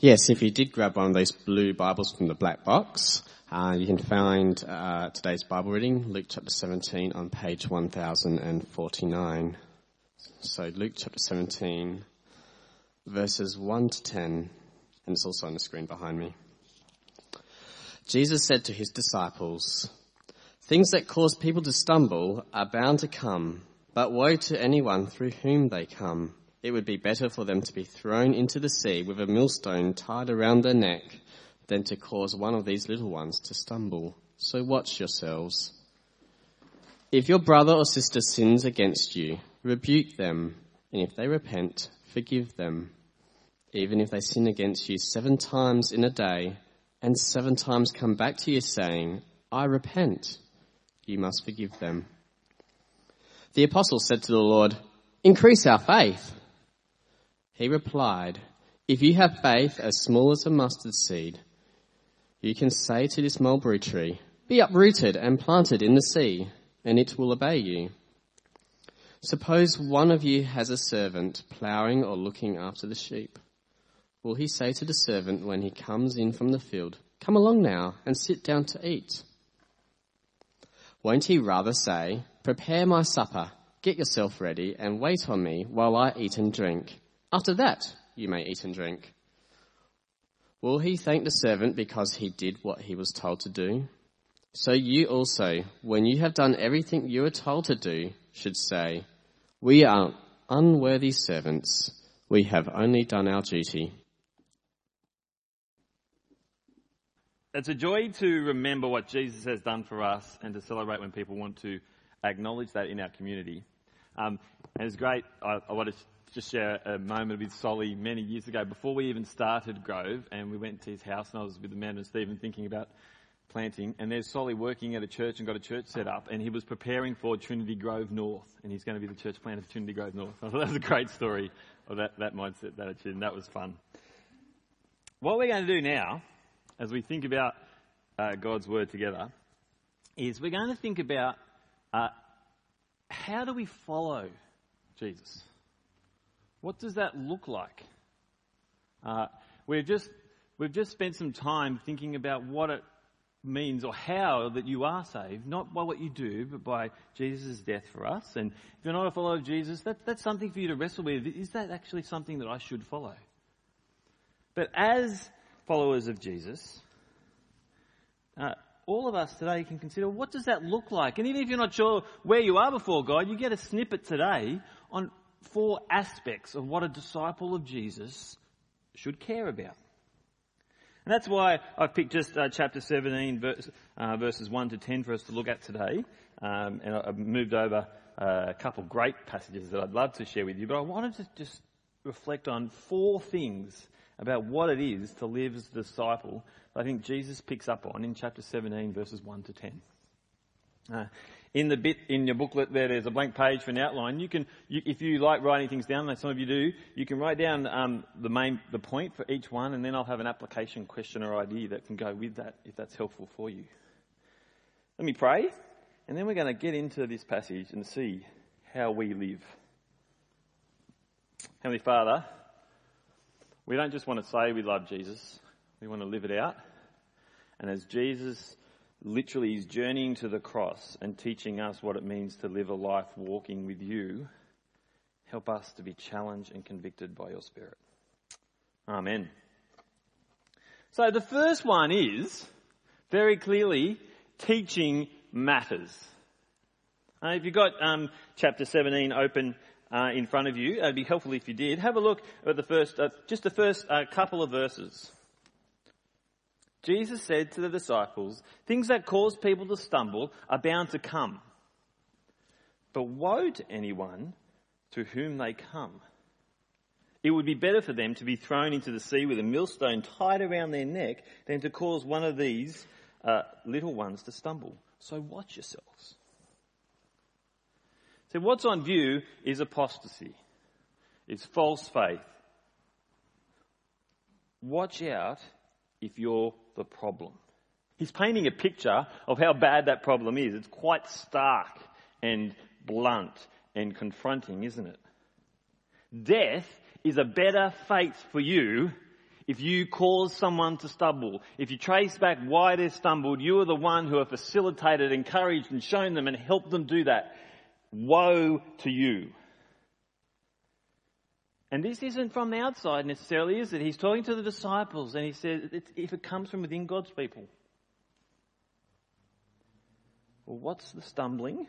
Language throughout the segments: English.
Yes, if you did grab one of those blue Bibles from the black box, uh, you can find uh, today's Bible reading, Luke chapter 17, on page 1049. So Luke chapter 17, verses 1 to 10, and it's also on the screen behind me. Jesus said to his disciples, Things that cause people to stumble are bound to come, but woe to anyone through whom they come. It would be better for them to be thrown into the sea with a millstone tied around their neck than to cause one of these little ones to stumble. So watch yourselves. If your brother or sister sins against you, rebuke them, and if they repent, forgive them. Even if they sin against you seven times in a day, and seven times come back to you saying, I repent, you must forgive them. The apostle said to the Lord, Increase our faith. He replied, If you have faith as small as a mustard seed, you can say to this mulberry tree, Be uprooted and planted in the sea, and it will obey you. Suppose one of you has a servant ploughing or looking after the sheep. Will he say to the servant when he comes in from the field, Come along now and sit down to eat? Won't he rather say, Prepare my supper, get yourself ready, and wait on me while I eat and drink? After that, you may eat and drink. Will he thank the servant because he did what he was told to do? So you also, when you have done everything you were told to do, should say, We are unworthy servants. We have only done our duty. It's a joy to remember what Jesus has done for us and to celebrate when people want to acknowledge that in our community. Um, and it's great. I, I want to just share a moment with Solly many years ago before we even started Grove and we went to his house and I was with the man and Stephen thinking about planting and there's Solly working at a church and got a church set up and he was preparing for Trinity Grove North and he's going to be the church planter for Trinity Grove North. I thought that was a great story of that, that mindset, that attitude and that was fun. What we're going to do now as we think about uh, God's Word together is we're going to think about uh, how do we follow Jesus? What does that look like? Uh, we've just we've just spent some time thinking about what it means or how that you are saved, not by what you do, but by Jesus' death for us. And if you're not a follower of Jesus, that, that's something for you to wrestle with. Is that actually something that I should follow? But as followers of Jesus, uh, all of us today can consider what does that look like? And even if you're not sure where you are before God, you get a snippet today on four aspects of what a disciple of Jesus should care about. And that's why I've picked just uh, chapter 17, verse, uh, verses 1 to 10 for us to look at today. Um, and I've moved over uh, a couple of great passages that I'd love to share with you, but I wanted to just reflect on four things about what it is to live as a disciple I think Jesus picks up on in chapter 17, verses 1 to 10. Uh, in the bit in your booklet there, there's a blank page for an outline. You can, you, if you like writing things down, like some of you do, you can write down um, the main, the point for each one, and then I'll have an application question or idea that can go with that, if that's helpful for you. Let me pray, and then we're going to get into this passage and see how we live. Heavenly Father, we don't just want to say we love Jesus, we want to live it out. And as Jesus literally is journeying to the cross and teaching us what it means to live a life walking with you, help us to be challenged and convicted by your Spirit. Amen. So the first one is very clearly teaching matters. Uh, if you've got um, chapter 17 open uh, in front of you, it'd be helpful if you did. Have a look at the first, uh, just the first uh, couple of verses. Jesus said to the disciples, things that cause people to stumble are bound to come. But woe to anyone to whom they come. It would be better for them to be thrown into the sea with a millstone tied around their neck than to cause one of these uh, little ones to stumble. So watch yourselves. So what's on view is apostasy. It's false faith. Watch out if you're the problem. He's painting a picture of how bad that problem is. It's quite stark and blunt and confronting, isn't it? Death is a better fate for you if you cause someone to stumble, if you trace back why they stumbled, you are the one who have facilitated, encouraged and shown them and helped them do that. Woe to you. And this isn't from the outside necessarily, is it? He's talking to the disciples and he says, if it comes from within God's people. Well, what's the stumbling?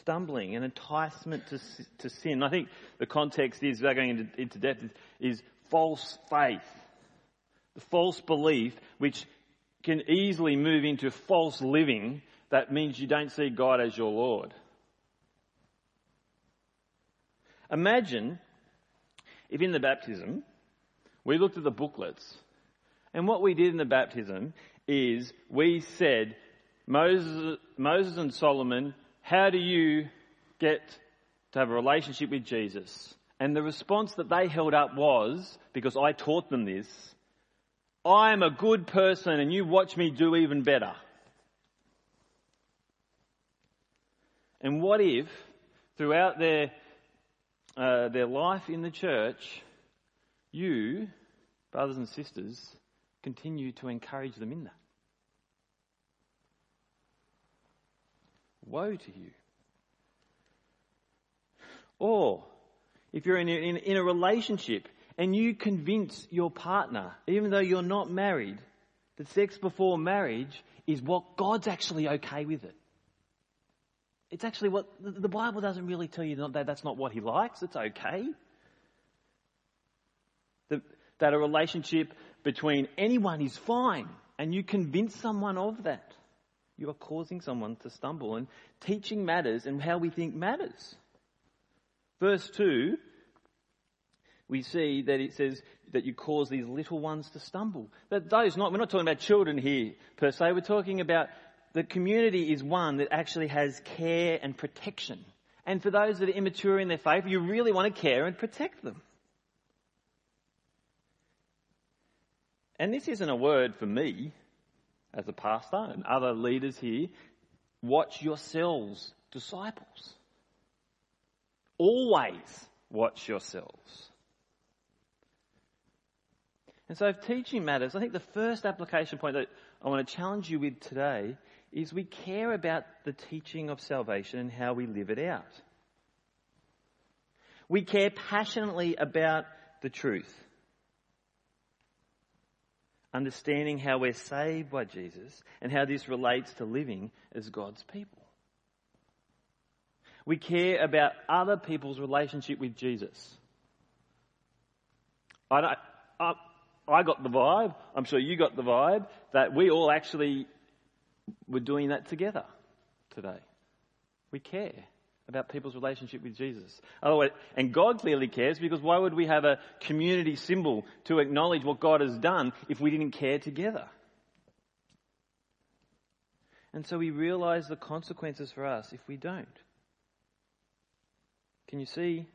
Stumbling, an enticement to, to sin. I think the context is, without going into, into depth, is, is false faith. The false belief, which can easily move into false living, that means you don't see God as your Lord. Imagine if in the baptism we looked at the booklets and what we did in the baptism is we said, Moses, Moses and Solomon, how do you get to have a relationship with Jesus? And the response that they held up was, because I taught them this, I am a good person and you watch me do even better. And what if, throughout their, uh, their life in the church, you, brothers and sisters, continue to encourage them in that? Woe to you. Or, if you're in a, in, in a relationship and you convince your partner, even though you're not married, that sex before marriage is what God's actually okay with it. It's actually what the Bible doesn't really tell you that that's not what He likes. It's okay. That a relationship between anyone is fine, and you convince someone of that. You are causing someone to stumble, and teaching matters and how we think matters. Verse 2, we see that it says that you cause these little ones to stumble. That those not, we're not talking about children here per se, we're talking about the community is one that actually has care and protection. And for those that are immature in their faith, you really want to care and protect them. And this isn't a word for me as a pastor and other leaders here. Watch yourselves, disciples. Always watch yourselves. And so if teaching matters, I think the first application point that I want to challenge you with today is we care about the teaching of salvation and how we live it out. We care passionately about the truth. Understanding how we're saved by Jesus and how this relates to living as God's people. We care about other people's relationship with Jesus. I, I, I got the vibe, I'm sure you got the vibe, that we all actually were doing that together today. We care about people's relationship with Jesus. And God clearly cares because why would we have a community symbol to acknowledge what God has done if we didn't care together? And so we realize the consequences for us if we don't. Can you see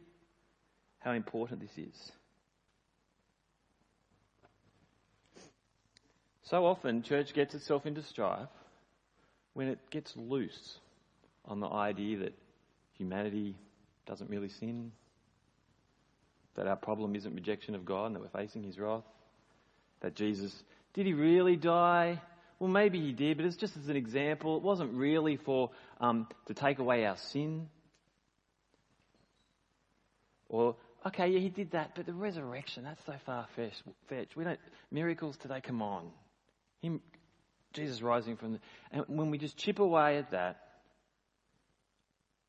how important this is? So often, church gets itself into strife when it gets loose on the idea that humanity doesn't really sin, that our problem isn't rejection of God and that we're facing His wrath, that Jesus, did He really die? Well, maybe He did, but it's just as an example. It wasn't really for um, to take away our sin. Or, okay, yeah, he did that, but the resurrection, that's so far fetched. We don't, miracles today, come on. Him, Jesus rising from the, and when we just chip away at that,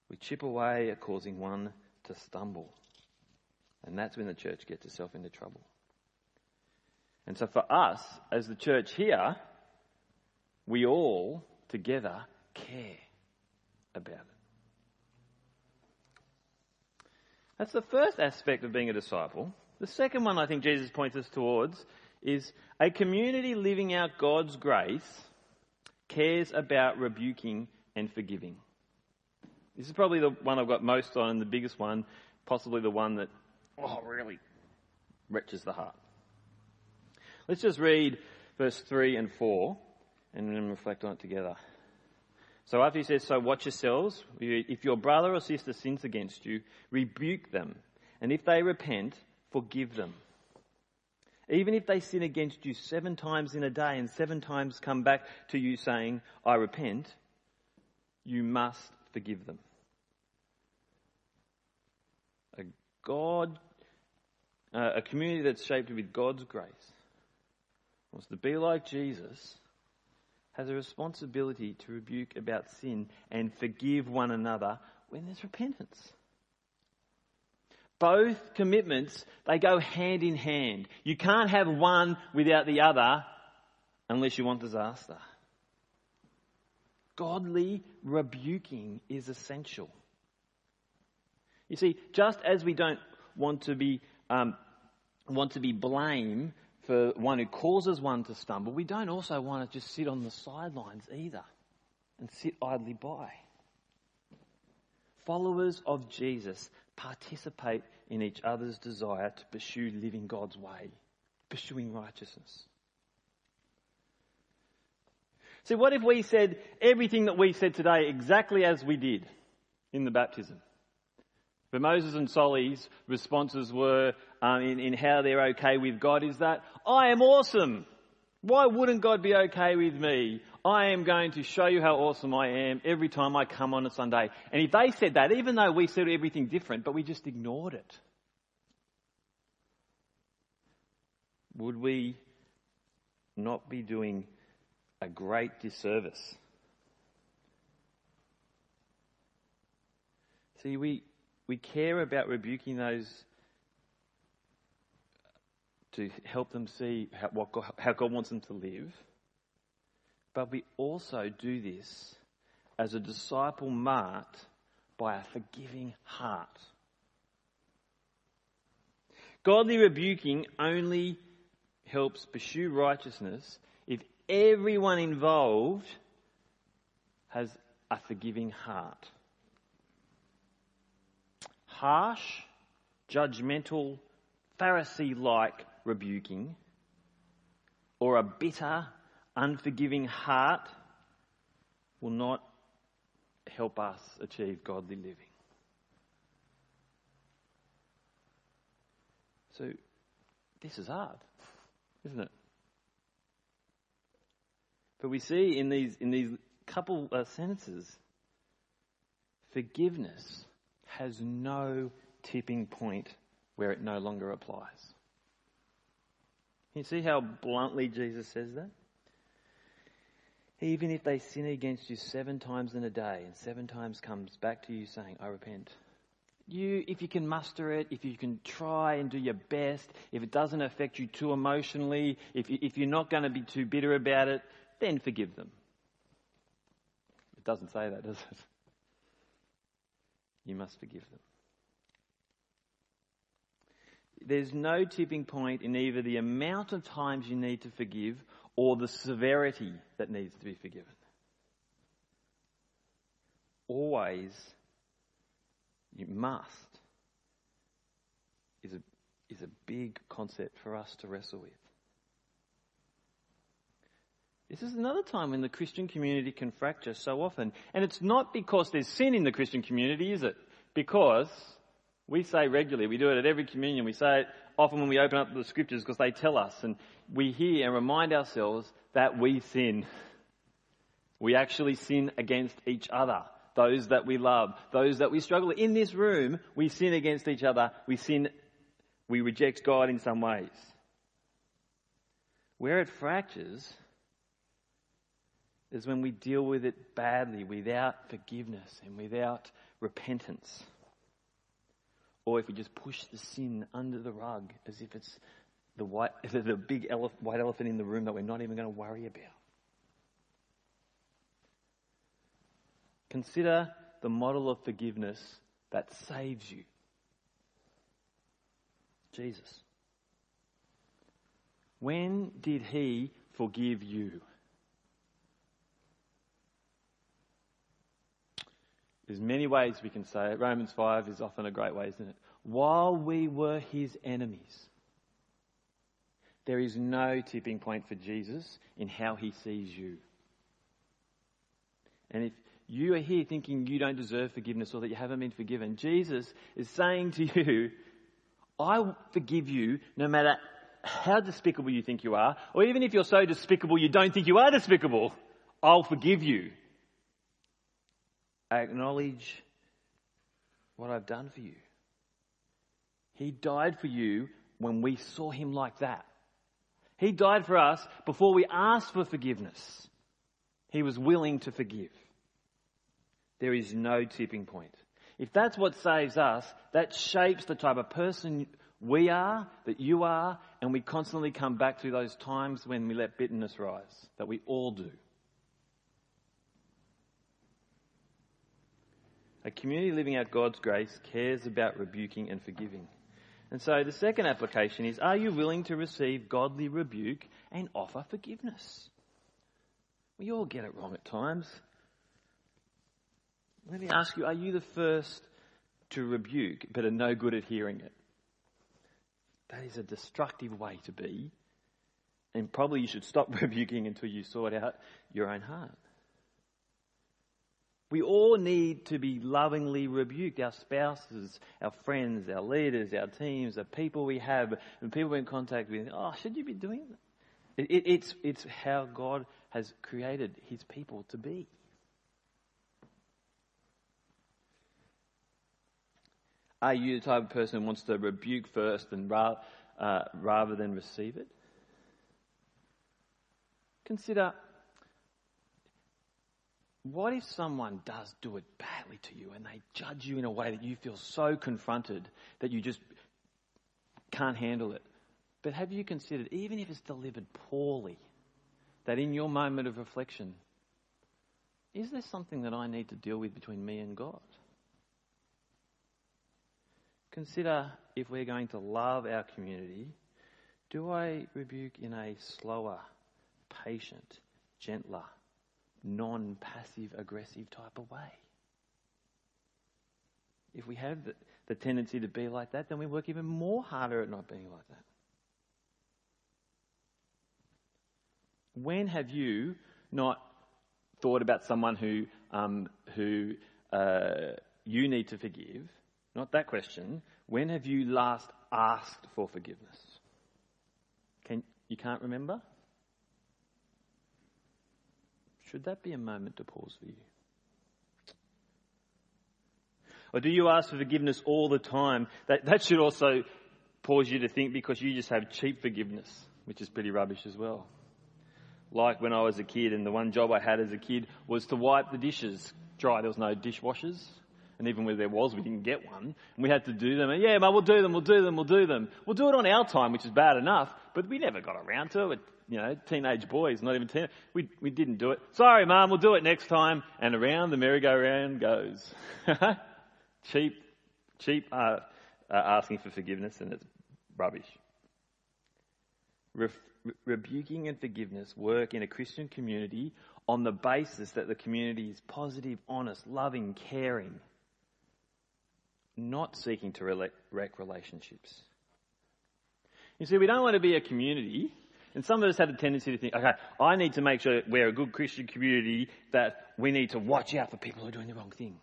we chip away at causing one to stumble. And that's when the church gets itself into trouble. And so for us, as the church here, we all together care about it. That's the first aspect of being a disciple. The second one I think Jesus points us towards is a community living out God's grace cares about rebuking and forgiving. This is probably the one I've got most on and the biggest one, possibly the one that, oh, really wrenches the heart. Let's just read verse 3 and 4 and then reflect on it together. So after he says, So watch yourselves. If your brother or sister sins against you, rebuke them. And if they repent, forgive them. Even if they sin against you seven times in a day and seven times come back to you saying, I repent, you must forgive them. A God, uh, a community that's shaped with God's grace, wants to be like Jesus, has a responsibility to rebuke about sin and forgive one another when there's repentance. Both commitments, they go hand in hand. You can't have one without the other unless you want disaster. Godly rebuking is essential. You see, just as we don't want to be um, want to be blamed for one who causes one to stumble, we don't also want to just sit on the sidelines either and sit idly by. Followers of Jesus participate in each other's desire to pursue living God's way, pursuing righteousness. See, what if we said everything that we said today exactly as we did in the baptism? But Moses and Solly's responses were um, in, in how they're okay with God is that I am awesome. Why wouldn't God be okay with me? I am going to show you how awesome I am every time I come on a Sunday. And if they said that, even though we said everything different, but we just ignored it, would we not be doing a great disservice? See, we, we care about rebuking those to help them see how, what God, how God wants them to live. But we also do this as a disciple marked by a forgiving heart. Godly rebuking only helps pursue righteousness if everyone involved has a forgiving heart. Harsh, judgmental, Pharisee like rebuking, or a bitter, unforgiving heart will not help us achieve godly living. So, this is hard, isn't it? But we see in these, in these couple of sentences, forgiveness has no tipping point where it no longer applies. You see how bluntly Jesus says that? Even if they sin against you seven times in a day and seven times comes back to you saying, I repent. You, if you can muster it, if you can try and do your best, if it doesn't affect you too emotionally, if, if you're not going to be too bitter about it, then forgive them. It doesn't say that, does it? You must forgive them there's no tipping point in either the amount of times you need to forgive or the severity that needs to be forgiven. Always, you must, is a, is a big concept for us to wrestle with. This is another time when the Christian community can fracture so often. And it's not because there's sin in the Christian community, is it? Because we say regularly, we do it at every communion, we say it often when we open up the scriptures because they tell us and we hear and remind ourselves that we sin. We actually sin against each other. Those that we love, those that we struggle. In this room, we sin against each other. We sin, we reject God in some ways. Where it fractures is when we deal with it badly, without forgiveness and without repentance or if we just push the sin under the rug as if it's the, white, the big white elephant in the room that we're not even going to worry about. Consider the model of forgiveness that saves you Jesus. When did he forgive you? There's many ways we can say it. Romans 5 is often a great way, isn't it? While we were his enemies, there is no tipping point for Jesus in how he sees you. And if you are here thinking you don't deserve forgiveness or that you haven't been forgiven, Jesus is saying to you, I forgive you no matter how despicable you think you are, or even if you're so despicable you don't think you are despicable, I'll forgive you. Acknowledge what I've done for you. He died for you when we saw him like that. He died for us before we asked for forgiveness. He was willing to forgive. There is no tipping point. If that's what saves us, that shapes the type of person we are, that you are, and we constantly come back to those times when we let bitterness rise, that we all do. A community living out God's grace cares about rebuking and forgiving. And so the second application is are you willing to receive godly rebuke and offer forgiveness? We all get it wrong at times. Let me ask you are you the first to rebuke but are no good at hearing it? That is a destructive way to be. And probably you should stop rebuking until you sort out your own heart. We all need to be lovingly rebuked. Our spouses, our friends, our leaders, our teams, the people we have, and people we're in contact with. Oh, should you be doing that? It, it, it's, it's how God has created his people to be. Are you the type of person who wants to rebuke first and ra- uh, rather than receive it? Consider what if someone does do it badly to you and they judge you in a way that you feel so confronted that you just can't handle it? But have you considered, even if it's delivered poorly, that in your moment of reflection, is there something that I need to deal with between me and God? Consider if we're going to love our community, do I rebuke in a slower, patient, gentler, non passive aggressive type of way. If we have the, the, tendency to be like that, then we work even more harder at not being like that. When have you not thought about someone who, um, who uh, you need to forgive? Not that question. When have you last asked for forgiveness? Can, you can't remember? Should that be a moment to pause for you? Or do you ask for forgiveness all the time? That, that should also pause you to think because you just have cheap forgiveness, which is pretty rubbish as well. Like when I was a kid and the one job I had as a kid was to wipe the dishes dry. There was no dishwashers. And even where there was, we didn't get one. And we had to do them. And yeah, mate, we'll do them, we'll do them, we'll do them. We'll do it on our time, which is bad enough, but we never got around to it you know, teenage boys, not even teen. We, we didn't do it. Sorry, mum, we'll do it next time. And around the merry-go-round goes. cheap, cheap uh, uh, asking for forgiveness, and it's rubbish. Re- rebuking and forgiveness work in a Christian community on the basis that the community is positive, honest, loving, caring, not seeking to wreck relationships. You see, we don't want to be a community and some of us have a tendency to think, okay, I need to make sure we're a good Christian community that we need to watch out for people who are doing the wrong thing.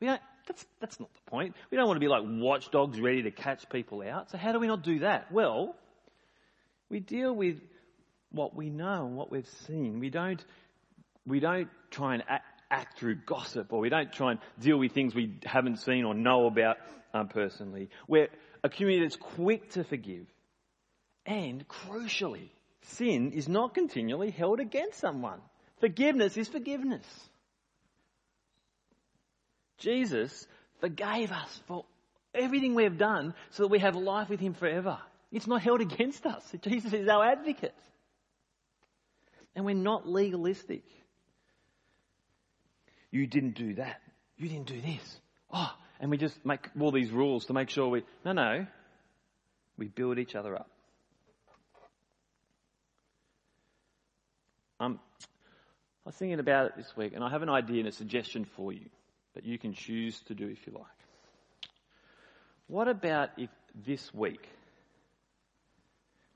We don't, that's, that's not the point. We don't want to be like watchdogs ready to catch people out. So how do we not do that? Well, we deal with what we know and what we've seen. We don't, we don't try and act, act through gossip or we don't try and deal with things we haven't seen or know about um, personally. We're a community that's quick to forgive. And crucially, Sin is not continually held against someone. Forgiveness is forgiveness. Jesus forgave us for everything we have done so that we have life with Him forever. It's not held against us. Jesus is our advocate. And we're not legalistic. You didn't do that. You didn't do this. Oh, and we just make all these rules to make sure we. No, no. We build each other up. Um, I was thinking about it this week, and I have an idea and a suggestion for you that you can choose to do if you like. What about if this week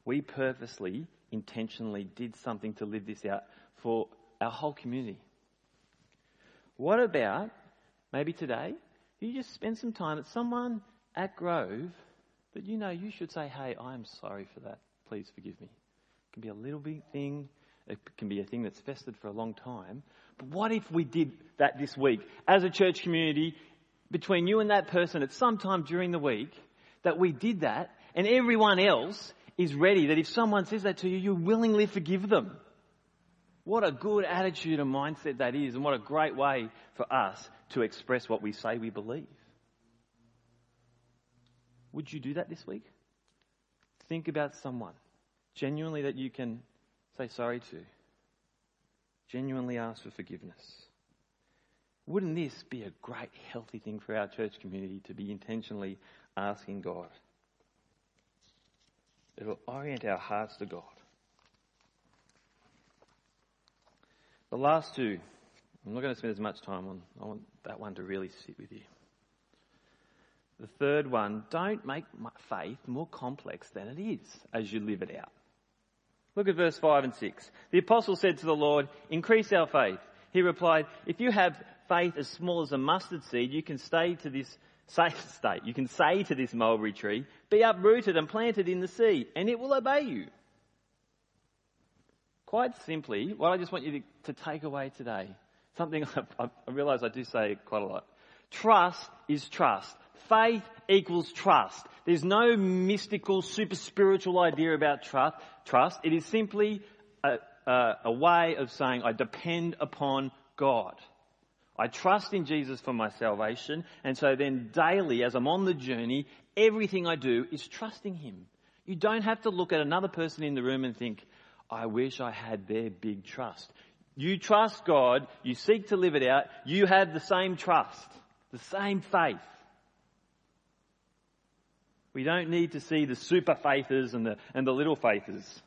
we purposely, intentionally did something to live this out for our whole community? What about maybe today you just spend some time at someone at Grove that you know you should say, hey, I'm sorry for that please forgive me. It can be a little big thing, it can be a thing that's festered for a long time. But what if we did that this week as a church community between you and that person at some time during the week that we did that and everyone else is ready that if someone says that to you, you willingly forgive them. What a good attitude and mindset that is, and what a great way for us to express what we say we believe. Would you do that this week? Think about someone genuinely that you can say sorry to, genuinely ask for forgiveness. Wouldn't this be a great, healthy thing for our church community to be intentionally asking God? It'll orient our hearts to God. The last two, I'm not going to spend as much time on. I want that one to really sit with you. The third one, don't make faith more complex than it is as you live it out. Look at verse 5 and 6. The apostle said to the Lord, Increase our faith. He replied, If you have faith as small as a mustard seed, you can stay to this safe state. You can say to this mulberry tree, Be uprooted and planted in the sea, and it will obey you. Quite simply, what I just want you to, to take away today, something I, I realize I do say quite a lot. Trust is trust. Faith equals trust. There's no mystical, super spiritual idea about trust. Trust. It is simply a, a, a way of saying I depend upon God. I trust in Jesus for my salvation, and so then daily, as I'm on the journey, everything I do is trusting Him. You don't have to look at another person in the room and think, I wish I had their big trust. You trust God, you seek to live it out, you have the same trust, the same faith. We don't need to see the super faithers and the, and the little faithers.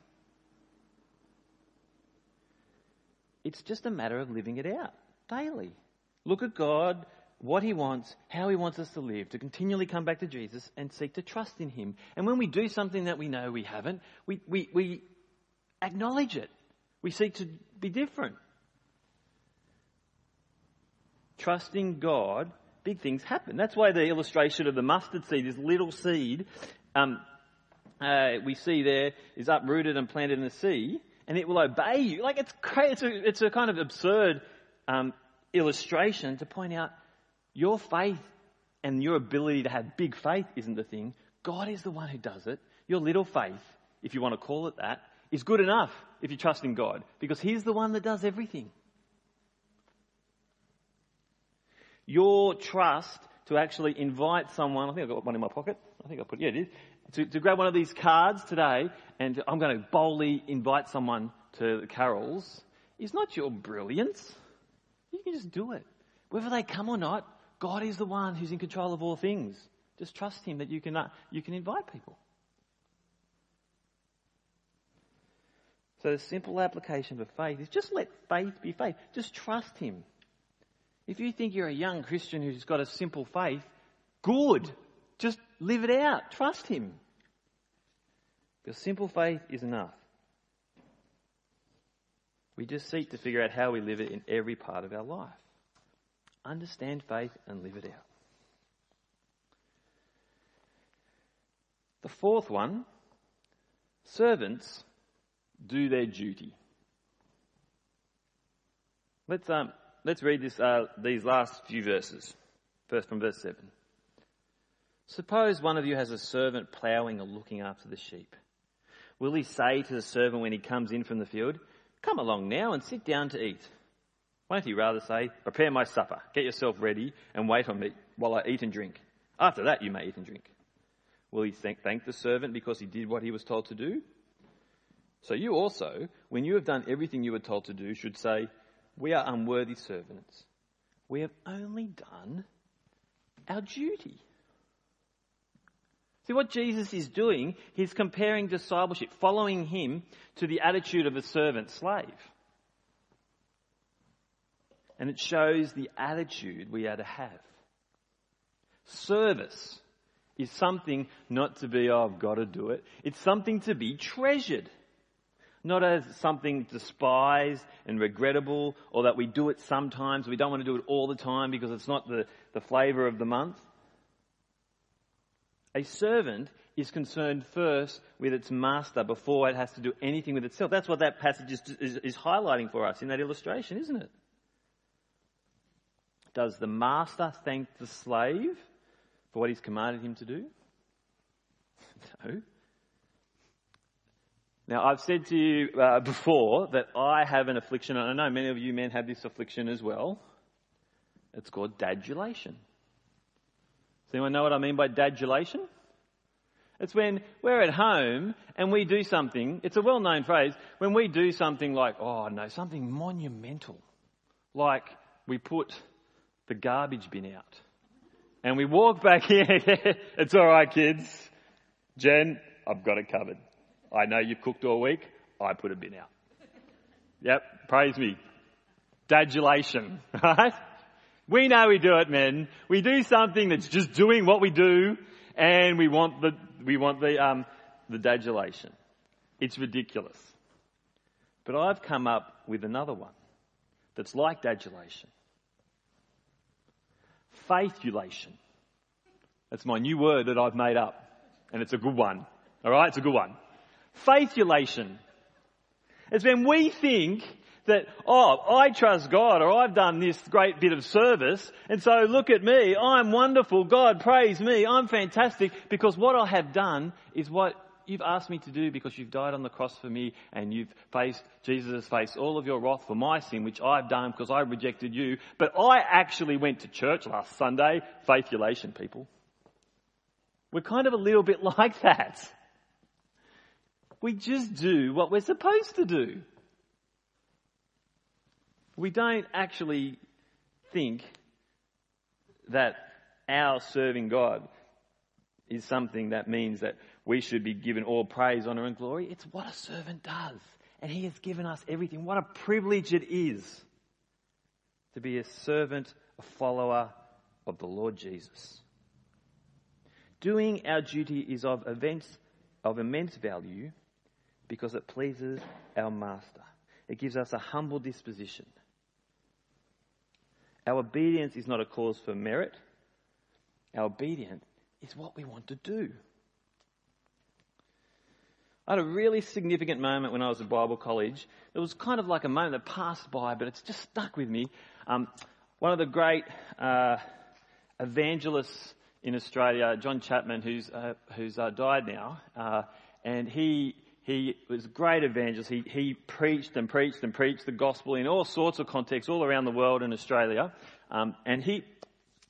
It's just a matter of living it out daily. Look at God, what He wants, how He wants us to live, to continually come back to Jesus and seek to trust in Him. And when we do something that we know we haven't, we, we, we acknowledge it. We seek to be different. Trusting God, big things happen. That's why the illustration of the mustard seed, this little seed, um, uh, we see there is uprooted and planted in the sea, and it will obey you. Like it's crazy. It's a, it's a kind of absurd um, illustration to point out your faith and your ability to have big faith isn't the thing. God is the one who does it. Your little faith, if you want to call it that, is good enough if you trust in God because He's the one that does everything. Your trust to actually invite someone, I think I've got one in my pocket. I think I put, yeah, it is. To, to grab one of these cards today and I'm going to boldly invite someone to the carols is not your brilliance. You can just do it. Whether they come or not, God is the one who's in control of all things. Just trust Him that you can, uh, you can invite people. So the simple application for faith is just let faith be faith. Just trust Him. If you think you're a young Christian who's got a simple faith, good. Just live it out. Trust Him. Because simple faith is enough. We just seek to figure out how we live it in every part of our life. Understand faith and live it out. The fourth one servants do their duty. Let's, um, let's read this, uh, these last few verses. First from verse 7. Suppose one of you has a servant ploughing or looking after the sheep. Will he say to the servant when he comes in from the field, Come along now and sit down to eat. Won't he rather say, Prepare my supper, get yourself ready, and wait on me while I eat and drink? After that you may eat and drink. Will he thank, thank the servant because he did what he was told to do? So you also, when you have done everything you were told to do, should say, We are unworthy servants. We have only done our duty. See, what Jesus is doing, he's comparing discipleship, following him, to the attitude of a servant slave. And it shows the attitude we are to have. Service is something not to be, oh, I've got to do it. It's something to be treasured. Not as something despised and regrettable or that we do it sometimes. We don't want to do it all the time because it's not the, the flavour of the month. A servant is concerned first with its master before it has to do anything with itself. That's what that passage is, is, is highlighting for us in that illustration, isn't it? Does the master thank the slave for what he's commanded him to do? No. Now, I've said to you uh, before that I have an affliction, and I know many of you men have this affliction as well. It's called dadulation. Does anyone know what I mean by dadulation? It's when we're at home and we do something, it's a well known phrase, when we do something like, oh no, something monumental. Like we put the garbage bin out. And we walk back in, it's alright kids. Jen, I've got it covered. I know you've cooked all week. I put a bin out. Yep, praise me. Dadulation, right? We know we do it, men. We do something that's just doing what we do, and we want the we want the um, the dadulation. It's ridiculous. But I've come up with another one that's like dadulation. Faithulation. That's my new word that I've made up, and it's a good one. All right, it's a good one. Faithulation. It's when we think that, oh, I trust God or I've done this great bit of service and so look at me, I'm wonderful, God praise me, I'm fantastic because what I have done is what you've asked me to do because you've died on the cross for me and you've faced, Jesus has faced all of your wrath for my sin, which I've done because I rejected you. But I actually went to church last Sunday, faithulation people. We're kind of a little bit like that. We just do what we're supposed to do. We don't actually think that our serving God is something that means that we should be given all praise, honour and glory. It's what a servant does. And he has given us everything. What a privilege it is to be a servant, a follower of the Lord Jesus. Doing our duty is of, events, of immense value because it pleases our Master. It gives us a humble disposition. Our obedience is not a cause for merit. Our obedience is what we want to do. I had a really significant moment when I was at Bible college. It was kind of like a moment that passed by, but it's just stuck with me. Um, one of the great uh, evangelists in Australia, John Chapman, who's uh, who's uh, died now, uh, and he he was a great evangelist. He, he preached and preached and preached the gospel in all sorts of contexts all around the world in Australia. Um, and he,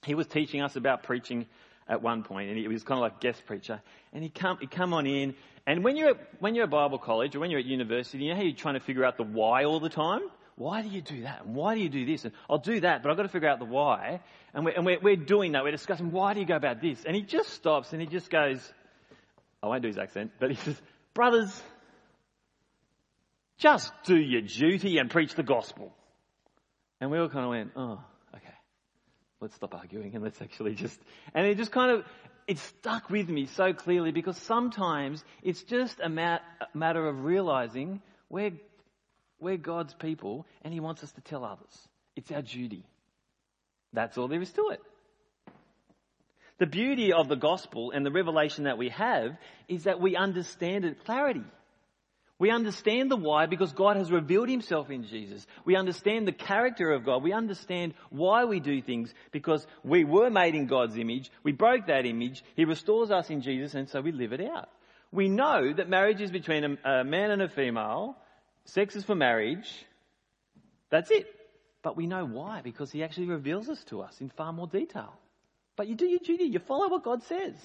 he was teaching us about preaching at one point, and he was kind of like guest preacher. And he come, he come on in, and when you're at, when you're at Bible college or when you're at university, you know how you're trying to figure out the why all the time. Why do you do that? And why do you do this? And I'll do that, but I've got to figure out the why. And we're, and we're, we're doing that. We're discussing why do you go about this? And he just stops and he just goes, I won't do his accent, but he says, brothers, just do your duty and preach the gospel. And we all kind of went, oh, okay, let's stop arguing and let's actually just, and it just kind of, it stuck with me so clearly because sometimes it's just a, mat, matter of realizing we're, we're God's people and He wants us to tell others. It's our duty. That's all there is to it. The beauty of the gospel and the revelation that we have is that we understand it clarity. We understand the why because God has revealed himself in Jesus. We understand the character of God. We understand why we do things because we were made in God's image. We broke that image. He restores us in Jesus and so we live it out. We know that marriage is between a, man and a female. Sex is for marriage. That's it. But we know why because he actually reveals this to us in far more detail. But you do your duty, you follow what God says.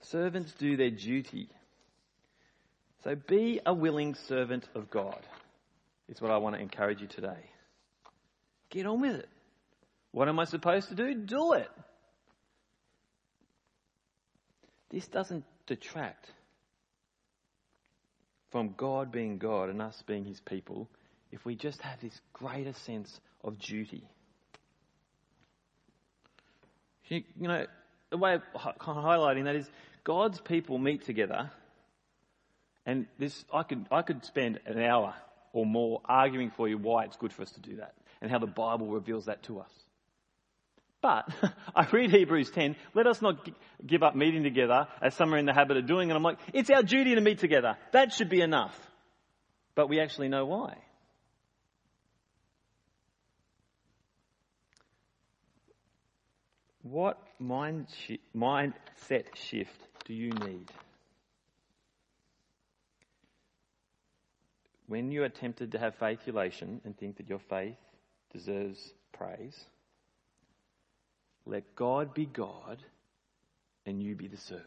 Servants do their duty. So be a willing servant of God, is what I want to encourage you today. Get on with it. What am I supposed to do? Do it. This doesn't detract from God being God and us being His people if we just have this greater sense of duty. You, know, the way of highlighting that is God's people meet together, and this I could I could spend an hour or more arguing for you why it's good for us to do that and how the Bible reveals that to us. But I read Hebrews 10, let us not give up meeting together as some are in the habit of doing, and I'm like, it's our duty to meet together. That should be enough. But we actually know why. What mind shi- mindset shift do you need? When you are tempted to have faith elation and think that your faith deserves praise, let God be God and you be the servant.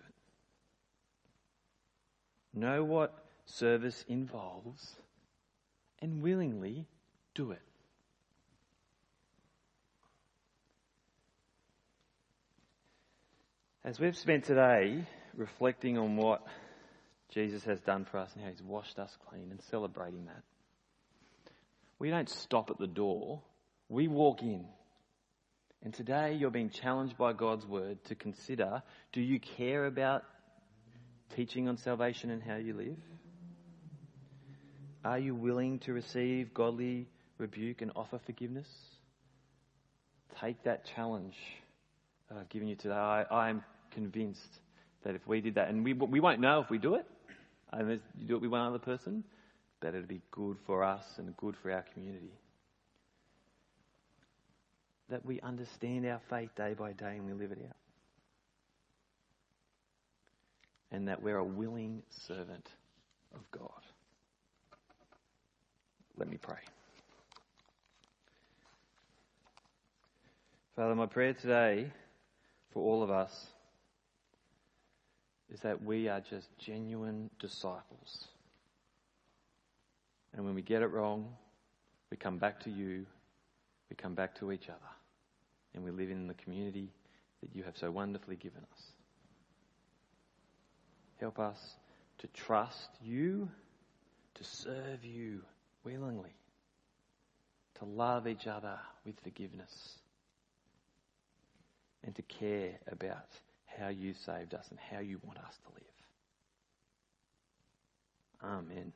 Know what service involves and willingly do it. As we've spent today reflecting on what Jesus has done for us and how he's washed us clean and celebrating that, we don't stop at the door, we walk in. And today you're being challenged by God's word to consider do you care about teaching on salvation and how you live? Are you willing to receive godly rebuke and offer forgiveness? Take that challenge that I've given you today. I, am convinced that if we did that, and we, we won't know if we do it, and you do it with one other person, that it'll be good for us and good for our community. That we understand our faith day by day and we live it out. And that we're a willing servant of God. Let me pray. Father, my prayer today for all of us is that we are just genuine disciples. And when we get it wrong, we come back to you, we come back to each other, and we live in the community that you have so wonderfully given us. Help us to trust you, to serve you willingly, to love each other with forgiveness and to care about how you saved us and how you want us to live. Amen.